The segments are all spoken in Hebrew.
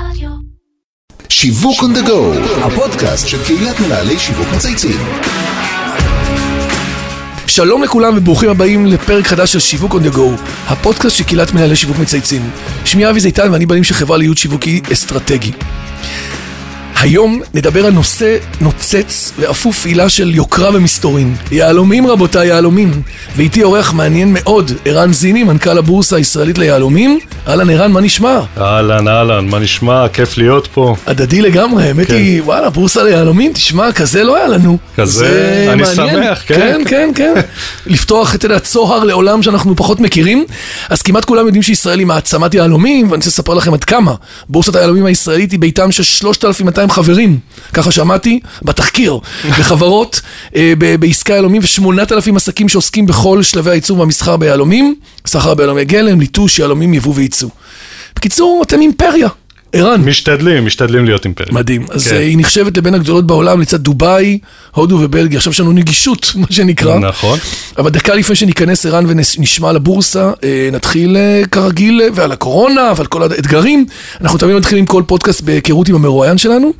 רדיו. שיווק on the go, הפודקאסט של קהילת מנהלי שיווק מצייצים. שלום לכולם וברוכים הבאים לפרק חדש של שיווק on the go, הפודקאסט של קהילת מנהלי שיווק מצייצים. שמי אבי זיתן ואני בעלים של חברה לייעוד שיווקי אסטרטגי. היום נדבר על נושא נוצץ ואפוף עילה של יוקרה ומסתורין. יהלומים רבותיי, יהלומים. ואיתי אורח מעניין מאוד, ערן זיני, מנכ"ל הבורסה הישראלית ליהלומים. אהלן ערן, מה נשמע? אהלן, אהלן, מה נשמע? כיף להיות פה. הדדי לגמרי, האמת כן. היא, וואלה, בורסה ליהלומים, תשמע, כזה לא היה לנו. כזה, זה אני מעניין. שמח, כן. כן, כן, כן. לפתוח, אתה יודע, צוהר לעולם שאנחנו פחות מכירים. אז כמעט כולם יודעים שישראל היא מעצמת יהלומים, ואני רוצה לספר לכם עד כמה. בורסת היהלומים הישראלית היא ביתם של 3,200 חברים, ככה שמעתי, בתחקיר, בחברות, אה, ב- בעסקי יהלומים, ו-8,000 עסקים שעוסקים בכל שלבי הייצור והמסחר ביהלומים, סחר ביהלומי גלם, ליטוש, יהלומים, יבוא וייצוא. בקיצור, אתם אימפריה. ערן. משתדלים, משתדלים להיות אימפריה. מדהים. אז כן. אה, היא נחשבת לבין הגדולות בעולם לצד דובאי, הודו ובלגיה. עכשיו יש לנו נגישות, מה שנקרא. נכון. אבל דקה לפני שניכנס ערן ונשמע על הבורסה, אה, נתחיל אה, כרגיל ועל הקורונה ועל כל האתגרים. אנחנו תמיד מתחילים כל פודקאסט בהיכרות עם המרואיין שלנו,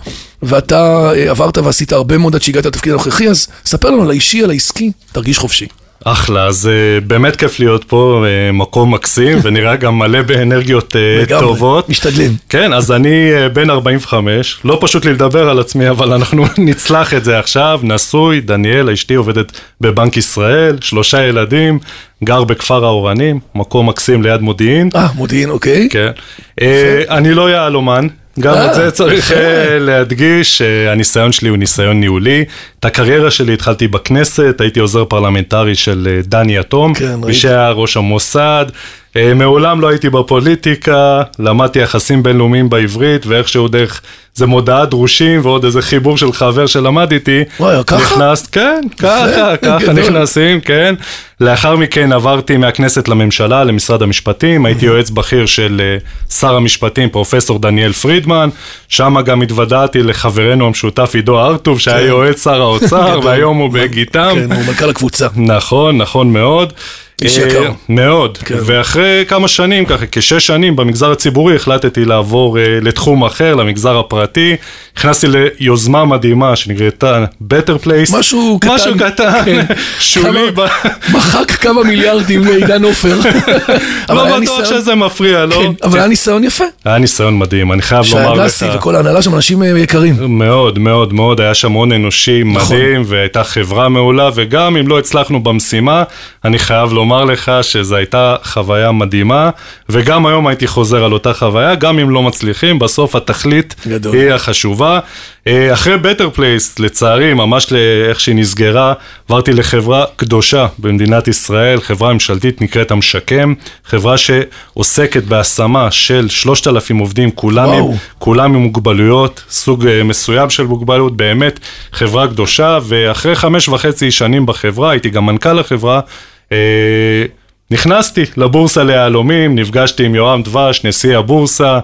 ואתה עברת ועשית הרבה מאוד עד שהגעת לתפקיד הנוכחי, אז ספר לנו על האישי, על העסקי, תרגיש חופשי. אחלה, אז אה, באמת כיף להיות פה, אה, מקום מקסים, ונראה גם מלא באנרגיות אה, טובות. משתדלים. כן, אז אני בן 45, לא פשוט לי לדבר על עצמי, אבל אנחנו נצלח את זה עכשיו. נשוי, דניאל, אשתי עובדת בבנק ישראל, שלושה ילדים, גר בכפר האורנים, מקום מקסים ליד מודיעין. אה, מודיעין, אוקיי. כן. אני לא יהלומן. גם אה, את זה צריך. אה, להדגיש, אה, הניסיון שלי הוא ניסיון ניהולי. את הקריירה שלי התחלתי בכנסת, הייתי עוזר פרלמנטרי של דני יתום, כן, מי. שהיה ראש המוסד. אה, מעולם לא הייתי בפוליטיקה, למדתי יחסים בינלאומיים בעברית, ואיכשהו דרך זה מודעת דרושים ועוד איזה חיבור של חבר שלמד איתי. וואי, ככה? נכנסת, כן, ככה, ככה. נכנסים, כן. לאחר מכן עברתי מהכנסת לממשלה, למשרד המשפטים, הייתי יועץ בכיר של אה, שר המשפטים, פרופסור דניאל פרידמן, שם גם התוודעתי לחברנו המשותף עידו ארטוב, שהיה כן. יועץ שר האוצר. והיום הוא בגיתם. כן, הוא מנכ"ל הקבוצה. נכון, נכון מאוד. איש אה, יקר. מאוד. כן. ואחרי כמה שנים, ככה כשש שנים במגזר הציבורי, החלטתי לעבור אה, לתחום אחר, למגזר הפרטי. נכנסתי ליוזמה מדהימה שנקראתה Better Place. משהו קטן. משהו קטן, כן. שולי. כמה- ב- מחק כמה מיליארדים לעידן עופר. לא בטוח שזה מפריע, לא? כן, אבל היה ניסיון יפה. היה ניסיון מדהים, אני חייב לומר לך. שהגסי וכל ההנהלה שם אנשים אה, יקרים. מאוד מאוד מאוד, היה שם הון אנושי נכון. מדהים, והייתה חברה מעולה, וגם אם לא הצלחנו במשימה, אני חייב לומר לך שזו הייתה חוויה מדהימה, וגם היום הייתי חוזר על אותה חוויה, גם אם לא מצליחים, בסוף התכלית גדול. היא החשובה. אה, אחרי Better Place, לצערי, ממש לאיך שהיא נסגרה, עברתי לחברה קדושה במדינת ישראל, חברה ממשלתית נקראת המשקם, חברה שעוסקת בהשמה של 3,000 עובדים, כולם עם. כולם עם מוגבלויות, סוג אה, מסוים של מוגבלות, באמת חברה קדושה, ואחרי חמש וחצי שנים בחברה, הייתי גם מנכ"ל החברה, נכנסתי לבורסה ליהלומים, נפגשתי עם יורם דבש, נשיא הבורסה,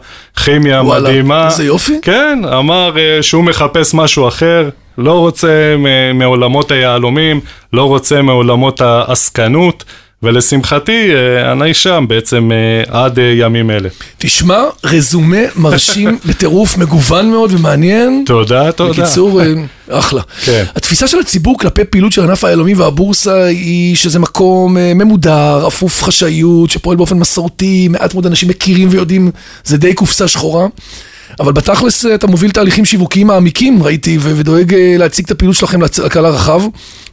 כימיה וואלה, מדהימה. איזה יופי. כן, אמר אה, שהוא מחפש משהו אחר, לא רוצה מעולמות היהלומים, לא רוצה מעולמות העסקנות, ולשמחתי, אה, אני שם בעצם אה, עד אה, ימים אלה. תשמע, רזומה מרשים בטירוף, מגוון מאוד ומעניין. תודה, תודה. בקיצור, אה, אחלה. כן. התפיסה של הציבור כלפי פעילות של ענף היהלומים והבורסה היא שזה מקום אה, ממודר, אפוף חשאיות, שפועל באופן מסורתי, מעט מאוד אנשים מכירים ויודעים, זה די קופסה שחורה. אבל בתכלס אה, אתה מוביל תהליכים שיווקיים מעמיקים, ראיתי, ודואג אה, להציג את הפעילות שלכם לקהל הרחב.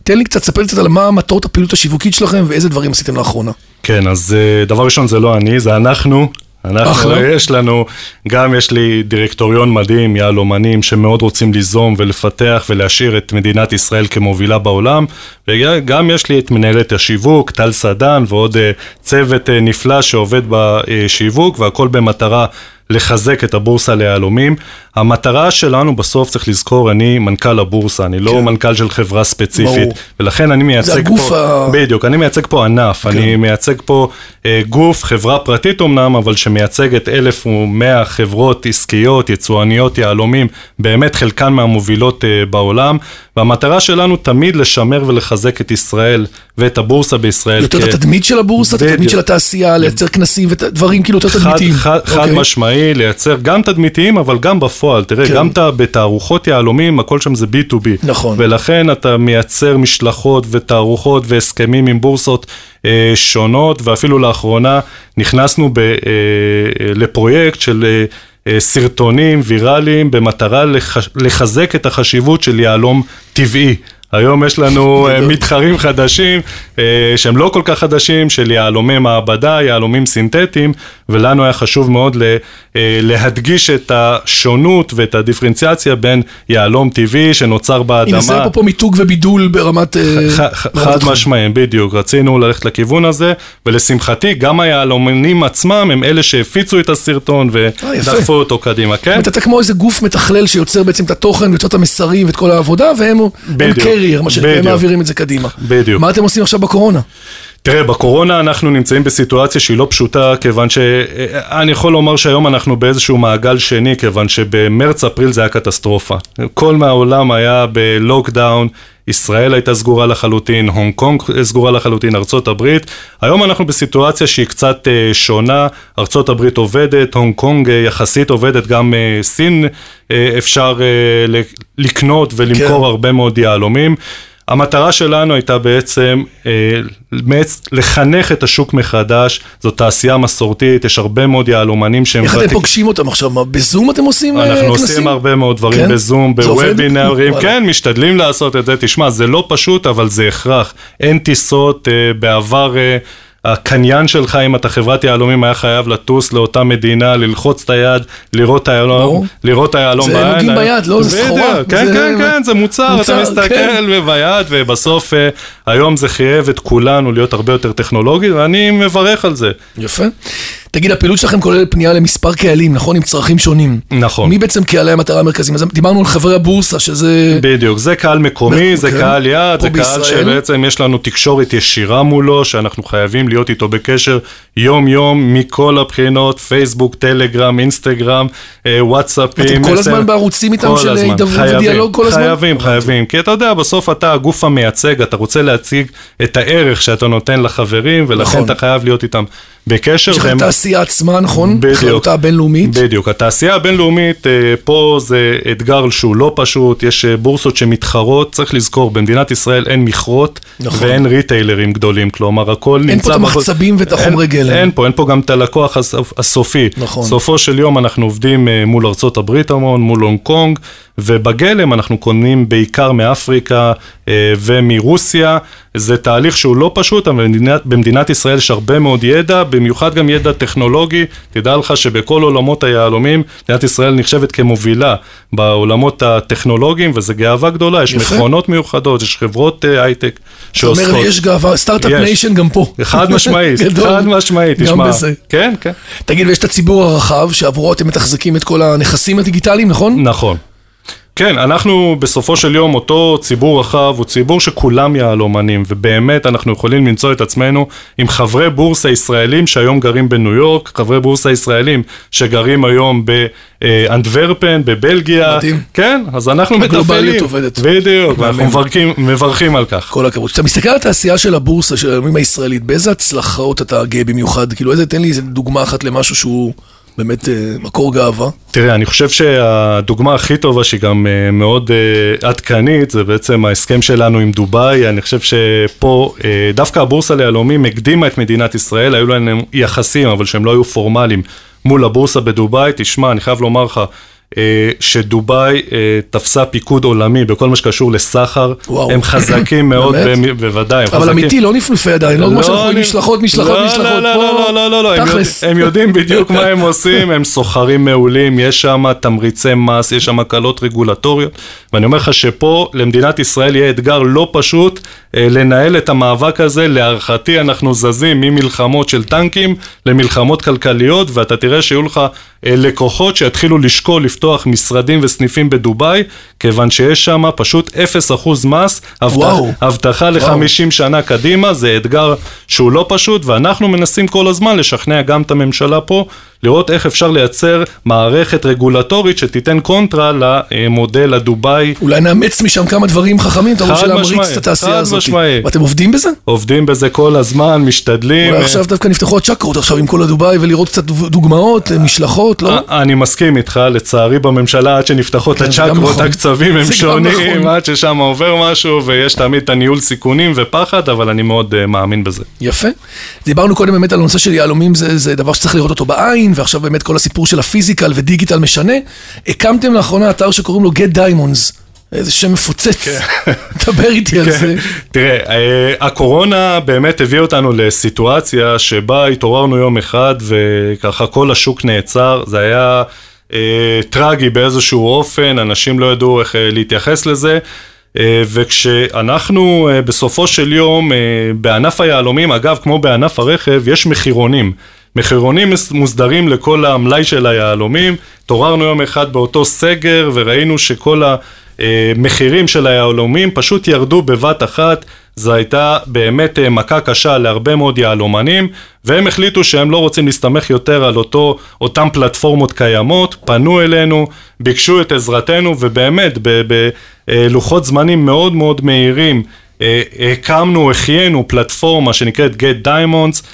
תן לי קצת, ספר לי קצת על מה מטרות הפעילות השיווקית שלכם ואיזה דברים עשיתם לאחרונה. כן, אז אה, דבר ראשון זה לא אני, זה אנחנו. אנחנו, אחלה. יש לנו, גם יש לי דירקטוריון מדהים, יהלומנים, שמאוד רוצים ליזום ולפתח ולהשאיר את מדינת ישראל כמובילה בעולם, וגם יש לי את מנהלת השיווק, טל סדן, ועוד אה, צוות אה, נפלא שעובד בשיווק, והכל במטרה לחזק את הבורסה ליהלומים. המטרה שלנו בסוף, צריך לזכור, אני מנכ"ל הבורסה, אני לא כן. מנכ"ל של חברה ספציפית, ברור. ולכן אני מייצג הגוף פה, ה- בדיוק, אני מייצג פה ענף, אני מייצג פה אה, גוף, חברה פרטית אמנם, אבל שמייצגת 1,100 חברות עסקיות, יצואניות, יהלומים, באמת חלקן מהמובילות אה, בעולם, והמטרה שלנו תמיד לשמר ולחזק את ישראל ואת הבורסה בישראל. יותר כ- את התדמית של הבורסה, את התדמית. של התעשייה, לייצר כנסים ודברים כאילו יותר חד, תדמיתיים. חד, חד אוקיי. משמעי, לייצר גם תדמיתיים, אבל גם בפועל. תראה, כן. גם אתה בתערוכות יהלומים, הכל שם זה B2B. נכון. ולכן אתה מייצר משלחות ותערוכות והסכמים עם בורסות אה, שונות, ואפילו לאחרונה נכנסנו ב, אה, אה, לפרויקט של... אה, אה, סרטונים ויראליים במטרה לח... לחזק את החשיבות של יהלום טבעי. היום יש לנו אה, מתחרים חדשים, שהם לא כל כך חדשים, של יהלומי מעבדה, יהלומים סינתטיים, ולנו היה חשוב מאוד אה, להדגיש את השונות ואת הדיפרנציאציה בין יהלום טבעי שנוצר באדמה. הנה, זה היה פה מיתוג ובידול ברמת... אה, חד. משמעיים, בדיוק, רצינו ללכת לכיוון הזה, ולשמחתי גם היהלומנים עצמם הם אלה שהפיצו את הסרטון אה. ודחפו אותו קדימה, כן? אתה כמו איזה גוף מתכלל שיוצר בעצם את התוכן ויוצר את המסרים ואת כל העבודה, והם קרייר, מה שנקרא, הם בדיוק. מעבירים את זה קדימה. בדיוק. מה אתם עושים עכשיו בקורונה? תראה, בקורונה אנחנו נמצאים בסיטואציה שהיא לא פשוטה, כיוון שאני יכול לומר שהיום אנחנו באיזשהו מעגל שני, כיוון שבמרץ-אפריל זה היה קטסטרופה. כל מהעולם היה בלוקדאון, ישראל הייתה סגורה לחלוטין, הונג קונג סגורה לחלוטין, ארצות הברית. היום אנחנו בסיטואציה שהיא קצת אה, שונה, ארצות הברית עובדת, הונג קונג אה, יחסית עובדת, גם אה, סין אה, אפשר אה, לקנות ולמכור כן. הרבה מאוד יהלומים. המטרה שלנו הייתה בעצם אה, לחנך את השוק מחדש, זו תעשייה מסורתית, יש הרבה מאוד יהלומנים שהם... איך אתם פוגשים אותם עכשיו? מה, בזום אתם עושים אה, אנחנו כנסים? עושים הרבה מאוד דברים כן? בזום? בוובינרים, וואלה. כן, משתדלים לעשות את זה. תשמע, זה לא פשוט, אבל זה הכרח. אין טיסות, אה, בעבר... הקניין שלך, אם אתה חברת יהלומים, היה חייב לטוס לאותה מדינה, ללחוץ את היד, לראות את היהלום. לראות את היהלום זה בעין. נוגעים ביד, לא? זה בדיוק, סחורה. כן, זה- כן, כן, זה מוצר, מוצר, אתה מסתכל כן. ביד, ובסוף אה, היום זה חייב את כולנו להיות הרבה יותר טכנולוגי, ואני מברך על זה. יפה. תגיד, הפעילות שלכם כוללת פנייה למספר קהלים, נכון? עם צרכים שונים. נכון. מי בעצם קהלי המטרה המרכזיים? אז דיברנו על חברי הבורסה, שזה... בדיוק, זה קהל מקומי, זה כן. קהל יעד, זה קהל. שבעצם יש לנו תקשורת ישירה מולו, שאנחנו חייבים להיות איתו בקשר יום-יום מכל הבחינות, פייסבוק, טלגרם, אינסטגרם, אה, וואטסאפים. אתם כל הזמן בערוצים איתם של. הידברות ודיאלוג כל הזמן? חייבים, חייבים, כי אתה יודע, בסוף אתה הגוף המייצג, אתה רוצה להציג את הערך שאתה נותן לחברים, ולכן נכון. אתה חייב להיות איתם בקשר. התעשייה עצמה, נכון? בדיוק. אחריותה הבינלאומית. בדיוק, התעשייה הבינלאומית, אה, פה זה אתגר שהוא לא פשוט, יש אה, בורסות שמתחרות, צריך לזכור, במדינת ישראל אין מכרות נכון. ואין ריטיילרים גדולים, כלומר הכל נמצא... פה את המחצבים ואת החומרי אין- גלם. אין פה, אין פה גם את הלקוח הסופ- הסופי. נכון. סופו של יום אנחנו עובדים אה, מול ארצות הברית המון, מול הונג קונג, ובגלם אנחנו קונים בעיקר מאפריקה אה, ומרוסיה. זה תהליך שהוא לא פשוט, אבל במדינת, במדינת ישראל יש הרבה מאוד ידע, במיוחד גם ידע טכנולוגי. תדע לך שבכל עולמות היהלומים, מדינת ישראל נחשבת כמובילה בעולמות הטכנולוגיים, וזו גאווה גדולה. יש יפה. מכונות מיוחדות, יש חברות אה, הייטק אתה שעושות. אומר יש גאווה, סטארט-אפ יש. ניישן גם פה. חד משמעית. חד משמעית, גם תשמע. בזה. כן, כן. תגיד, ויש את הציבור הרחב, שעבורו אתם מתחזקים את כל הנכסים הדיגיטליים, נכון? נכון. כן, אנחנו בסופו של יום, אותו ציבור רחב הוא ציבור שכולם יהלומנים, ובאמת אנחנו יכולים למצוא את עצמנו עם חברי בורסה ישראלים שהיום גרים בניו יורק, חברי בורסה ישראלים שגרים היום באנדוורפן, בבלגיה. מדהים. כן, אז אנחנו הגלובליות מתפעלים. עובדת. בדיוק, ואנחנו. מברכים, מברכים על כך. כל הכבוד. כשאתה מסתכל על התעשייה של הבורסה, של הימים הישראלית, באיזה הצלחות אתה גאה במיוחד? כאילו, איזה, תן לי איזה דוגמה אחת למשהו שהוא באמת אה, מקור גאווה. תראה, אני חושב שהדוגמה הכי טובה, שהיא גם אה, מאוד אה, עדכנית, זה בעצם ההסכם שלנו עם דובאי. אני חושב שפה, דווקא הבורסה ליהלומים הקדימה את מדינת ישראל, היו להם יחסים, אבל שהם לא היו פורמליים, מול הבורסה בדובאי. תשמע, אני חייב לומר לך, שדובאי אה, תפסה פיקוד עולמי בכל מה שקשור לסחר. וואו. הם חזקים מאוד? במ- בוודאי, הם אבל חזקים. אמיתי, לא נפנופי ידיים, לא כמו שאנחנו רואים אני- משלחות, משלחות, לא, משלחות. לא, לא, פה, לא, לא, לא, לא, הם תכלס. יודע- הם יודעים בדיוק מה הם עושים, הם סוחרים מעולים, יש שם תמריצי מס, יש שם הקלות רגולטוריות, ואני אומר לך שפה למדינת ישראל יהיה אתגר לא פשוט אה, לנהל את המאבק הזה. להערכתי אנחנו זזים ממלחמות של טנקים למלחמות כלכליות, ואתה תראה שיהיו לך אה, לקוחות שיתחילו לשקול לפתוח משרדים וסניפים בדובאי, כיוון שיש שם פשוט 0% מס. הבטחה ל-50 שנה קדימה, זה אתגר שהוא לא פשוט, ואנחנו מנסים כל הזמן לשכנע גם את הממשלה פה, לראות איך אפשר לייצר מערכת רגולטורית שתיתן קונטרה למודל הדובאי. אולי נאמץ משם כמה דברים חכמים, אתה חד בשביל להמריץ את התעשייה חד הזאת. משמעי. ואתם עובדים בזה? עובדים בזה כל הזמן, משתדלים. אולי עכשיו דווקא נפתחו הצ'קרות עכשיו עם כל הדובאי ולראות קצת דוגמאות, משלחות, לא? א- אני מסכים איתך, לצערי בממשלה עד שנפתחות כן, הצ'קרות נכון. הקצבים הם גם שונים, נכון. עד ששם עובר משהו ויש תמיד את הניהול סיכונים ופחד, אבל אני מאוד אה, מאמין בזה. יפה. דיברנו קודם באמת על הנושא של יהלומים, זה דבר שצריך לראות אותו בעין, ועכשיו באמת כל הסיפור של הפיזיקל ודיגיטל משנה. הקמתם לאחרונה אתר שקוראים לו Get Diamonds. איזה שם מפוצץ. דבר איתי על זה. תראה, אה, הקורונה באמת הביאה אותנו לסיטואציה שבה התעוררנו יום אחד וככה כל השוק נעצר, זה היה אה, טרגי באיזשהו אופן, אנשים לא ידעו איך אה, להתייחס לזה. וכשאנחנו בסופו של יום בענף היהלומים, אגב כמו בענף הרכב, יש מחירונים. מחירונים מוסדרים לכל המלאי של היהלומים, התעוררנו יום אחד באותו סגר וראינו שכל המחירים של היהלומים פשוט ירדו בבת אחת, זו הייתה באמת אה, מכה קשה להרבה מאוד יהלומנים והם החליטו שהם לא רוצים להסתמך יותר על אותו, אותם פלטפורמות קיימות, פנו אלינו, ביקשו את עזרתנו ובאמת בלוחות זמנים מאוד מאוד מהירים אה, הקמנו, החיינו פלטפורמה שנקראת Get Diamonds, אה,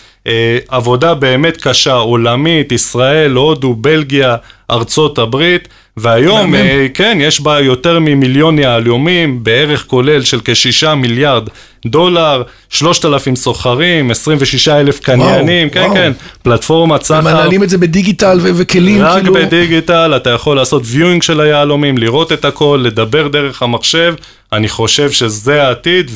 עבודה באמת קשה, עולמית, ישראל, הודו, בלגיה, ארצות הברית, והיום. אה, כן, יש בה יותר ממיליון יהלומים, בערך כולל של כשישה מיליארד דולר, שלושת אלפים סוחרים, 26 אלף קניינים, כן, וואו. כן, פלטפורמת סחר. מנהלים את זה בדיגיטל ו- וכלים, רק כאילו... בדיגיטל אתה יכול לעשות viewing של היהלומים, לראות את הכל, לדבר דרך המחשב, אני חושב שזה העתיד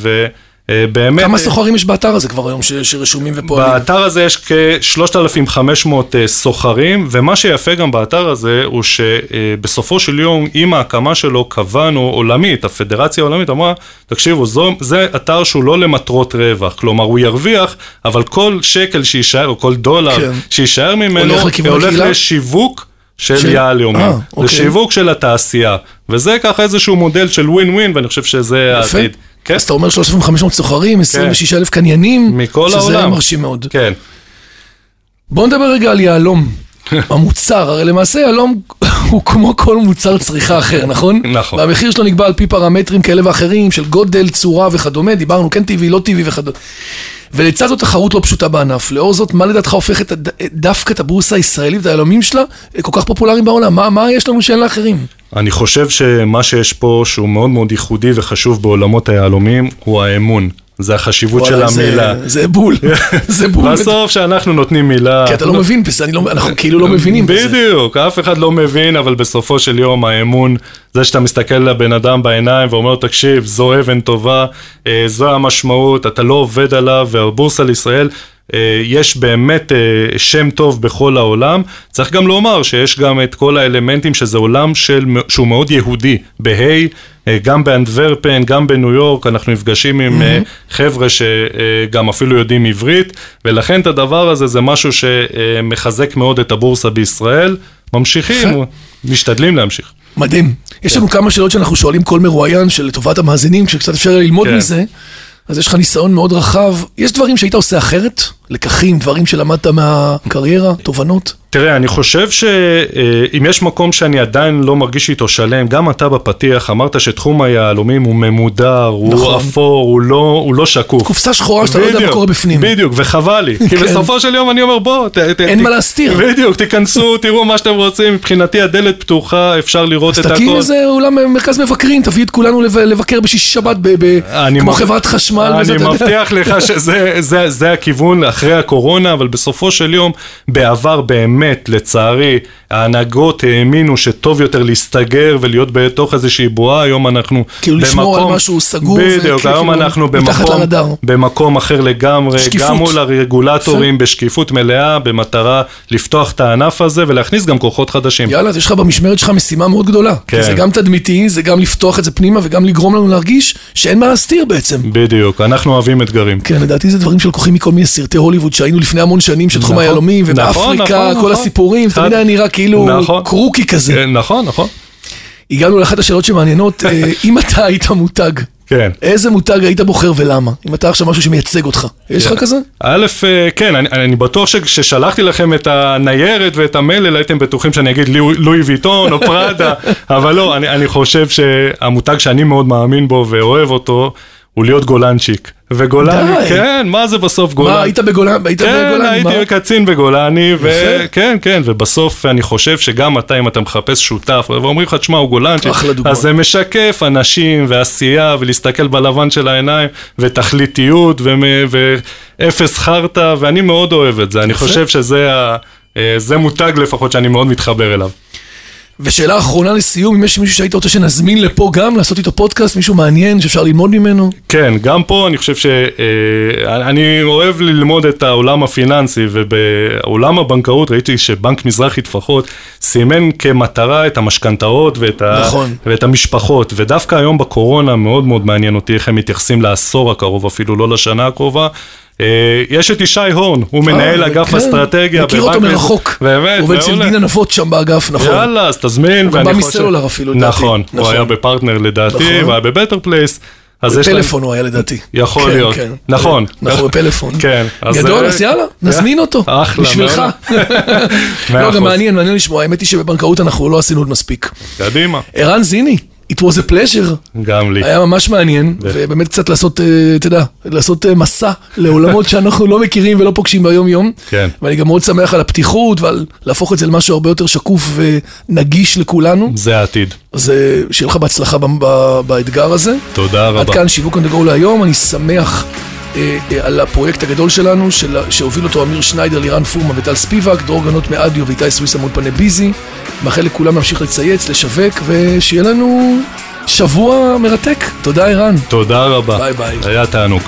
ובאמת... כמה סוחרים יש באתר הזה כבר היום ש- שרשומים ופועלים? באתר הזה יש כ-3,500 אה, סוחרים, ומה שיפה גם באתר הזה הוא שבסופו של יום, עם ההקמה שלו קבענו עולמית, הפדרציה העולמית אמרה, תקשיבו, זו, זה אתר שהוא לא למטרות רווח, כלומר הוא ירוויח, אבל כל שקל שיישאר, או כל דולר כן. שיישאר ממנו, הולך הולך? לשיווק. של של- יהלומים, אה, אוקיי. לשיווק של התעשייה, וזה ככה איזשהו מודל של ווין ווין, ואני חושב שזה. העתיד. כן, אז אתה אומר 3,500 סוחרים, 26 אלף קניינים, מכל שזה העולם. מרשים מאוד. כן. בוא נדבר רגע על יהלום. המוצר, הרי למעשה יהלום הוא כמו כל מוצר צריכה אחר, נכון? נכון. והמחיר שלו נקבע על פי פרמטרים כאלה ואחרים של גודל, צורה וכדומה, דיברנו כן טבעי, לא טבעי וכדומה. ולצד זאת תחרות לא פשוטה בענף. לאור זאת, מה לדעתך הופך את דווקא את הבורסה הישראלית, את היהלומים שלה, כל כך פופולריים בעולם? מה, מה יש לנו שאין לאחרים? אני חושב שמה שיש פה שהוא מאוד מאוד ייחודי וחשוב בעולמות היהלומים הוא האמון. זה החשיבות של המילה. זה בול, זה בול. בסוף שאנחנו נותנים מילה... כי אתה לא מבין בזה, לא- אנחנו כאילו לא מבינים בזה. בדיוק, אף אחד לא מבין, אבל בסופו של יום האמון, זה שאתה מסתכל לבן אדם בעיניים ואומר לו, תקשיב, זו אבן טובה, אה, זו המשמעות, אתה לא עובד עליו, והבורסה לישראל, אה, יש באמת אה, שם טוב בכל העולם. צריך גם לומר שיש גם את כל האלמנטים שזה עולם של, שהוא מאוד יהודי, בהיי. אה, גם באנדוורפן, גם בניו יורק, אנחנו נפגשים עם אה, חבר'ה שגם אפילו יודעים עברית, ולכן את הדבר הזה זה משהו שמחזק מאוד את הבורסה בישראל. ממשיכים. משתדלים להמשיך. מדהים. יש לנו כמה שאלות שאנחנו שואלים כל מרואיין שלטובת המאזינים, כשקצת אפשר ללמוד כן. מזה, אז יש לך ניסיון מאוד רחב. יש דברים שהיית עושה אחרת? לקחים, דברים שלמדת מהקריירה, תובנות? תראה, אני חושב שאם יש מקום שאני עדיין לא מרגיש איתו שלם, גם אתה בפתיח אמרת שתחום היהלומים הוא ממודר, הוא נכון. אפור, הוא לא, הוא לא שקוף. קופסה שחורה שאתה לא יודע מה קורה בפנים. בדיוק, וחבל לי. כי כן. בסופו של יום אני אומר, בוא, ת, ת, אין ת, מה להסתיר. בדיוק, תיכנסו, תראו מה שאתם רוצים, מבחינתי הדלת פתוחה, אפשר לראות אז את תקים הכל. איזה אולם מרכז מבקרים, תביא את כולנו לב- לבקר בשישי שבת, כמו חברת חשמל. אני. מבטיח לך שזה זה, זה הכיוון, אחרי הקורונה, אבל בסופו של יום, בעבר באמת, לצערי, ההנהגות האמינו שטוב יותר להסתגר ולהיות בתוך איזושהי בועה, היום אנחנו כאילו לשמור על משהו סגור בדיוק, היום אנחנו מתחת במקום. במקום אחר לגמרי, שקיפות. גם מול הרגולטורים, בשקיפות מלאה, במטרה לפתוח את הענף הזה ולהכניס גם כוחות חדשים. יאללה, אז יש לך במשמרת שלך משימה מאוד גדולה. כן. זה גם תדמיתי, זה גם לפתוח את זה פנימה וגם לגרום לנו להרגיש שאין מה להסתיר בעצם. בדיוק, אנחנו אוהבים אתגרים. כן, לדעתי זה דברים שלקוחים מכל מיני סרטי הוליווד שהיינו לפני המון שנים, של תחום נכון, היהלומים, נכון, ובאפריקה, נכון, כל נכון. הסיפורים, חד- תמיד היה נראה כאילו נכון. קרוקי כזה. כן, נכון, נכון. הגענו לאחת השאלות שמעניינות, אה, אם אתה היית מותג, כן. איזה מותג היית בוחר ולמה? אם אתה עכשיו משהו שמייצג אותך, יש לך כזה? א', אה, כן, אני, אני בטוח שכששלחתי לכם את הניירת ואת המלל הייתם בטוחים שאני אגיד לואי, לואי ויטון או פראדה, אבל לא, אני, אני חושב שהמותג שאני מאוד מאמין בו ואוהב אותו, הוא להיות גולנצ'יק. וגולני, די. כן, מה זה בסוף גולני? מה, היית בגולן? היית כן, בגולן? הייתי מה? קצין בגולני, יפה. וכן, כן, ובסוף אני חושב שגם אתה, אם אתה מחפש שותף, ואומרים לך, תשמע, הוא גולנצ'יק. אז זה משקף אנשים ועשייה, ולהסתכל בלבן של העיניים, ותכליתיות, ואפס חרטא, ואני מאוד אוהב את זה, אני. חושב שזה ה- אה, זה מותג לפחות שאני מאוד מתחבר אליו. ושאלה אחרונה לסיום, אם יש מישהו שהיית רוצה שנזמין לפה גם, לעשות איתו פודקאסט, מישהו מעניין שאפשר ללמוד ממנו? כן, גם פה אני חושב שאני אוהב ללמוד את העולם הפיננסי, ובעולם הבנקאות ראיתי שבנק מזרחי טפחות סימן כמטרה את המשכנתאות ואת, ה... נכון. ואת המשפחות, ודווקא היום בקורונה מאוד מאוד מעניין אותי איך הם מתייחסים לעשור הקרוב, אפילו לא לשנה הקרובה. אה, יש את ישי הורן, הוא מנהל אה, אגף כן, אסטרטגיה. מכיר אותו בבנק- מרחוק. באמת, הוא עובד אצל מעולה. דינה נפות שם באגף, נכון. יאללה, אז תזמין. הוא גם בא מסלולר אפילו, לדעתי. נכון, הוא נכון. היה בפרטנר לדעתי, נכון. והיה ב Better Place. אז יש להם- פלאפון הוא היה לדעתי. יכול כן, להיות. כן. נכון. נכון, בפלאפון. כן. גדול, אה, אז יאללה, נזמין אותו. אחלה, בשבילך. לא. גם מעניין, מעניין לשמוע. האמת היא שבבנקאות אנחנו לא עשינו עוד מספיק. קדימה. ערן זיני, it was a pleasure. גם לי. היה ממש מעניין, ובאמת קצת לעשות, אה, אתה יודע, לעשות אה, מסע לעולמות שאנחנו לא מכירים ולא פוגשים ביום-יום. כן. ואני גם מאוד שמח על הפתיחות ועל להפוך את זה למשהו הרבה יותר שקוף ונגיש לכולנו. זה העתיד. אז אה, שיהיה לך בהצלחה באתגר הזה. תודה עד רבה. כאן שיווק go להיום, אני שמח על הפרויקט הגדול שלנו, של, שהוביל אותו אמיר שניידר, לירן פורמה וטל ספיבק, דרור גנות מאדיו ואיתי סוויסה מאולפני ביזי. מאחל לכולם להמשיך לצייץ, לשווק, ושיהיה לנו שבוע מרתק. תודה ערן. תודה רבה. ביי ביי. היה תענוג.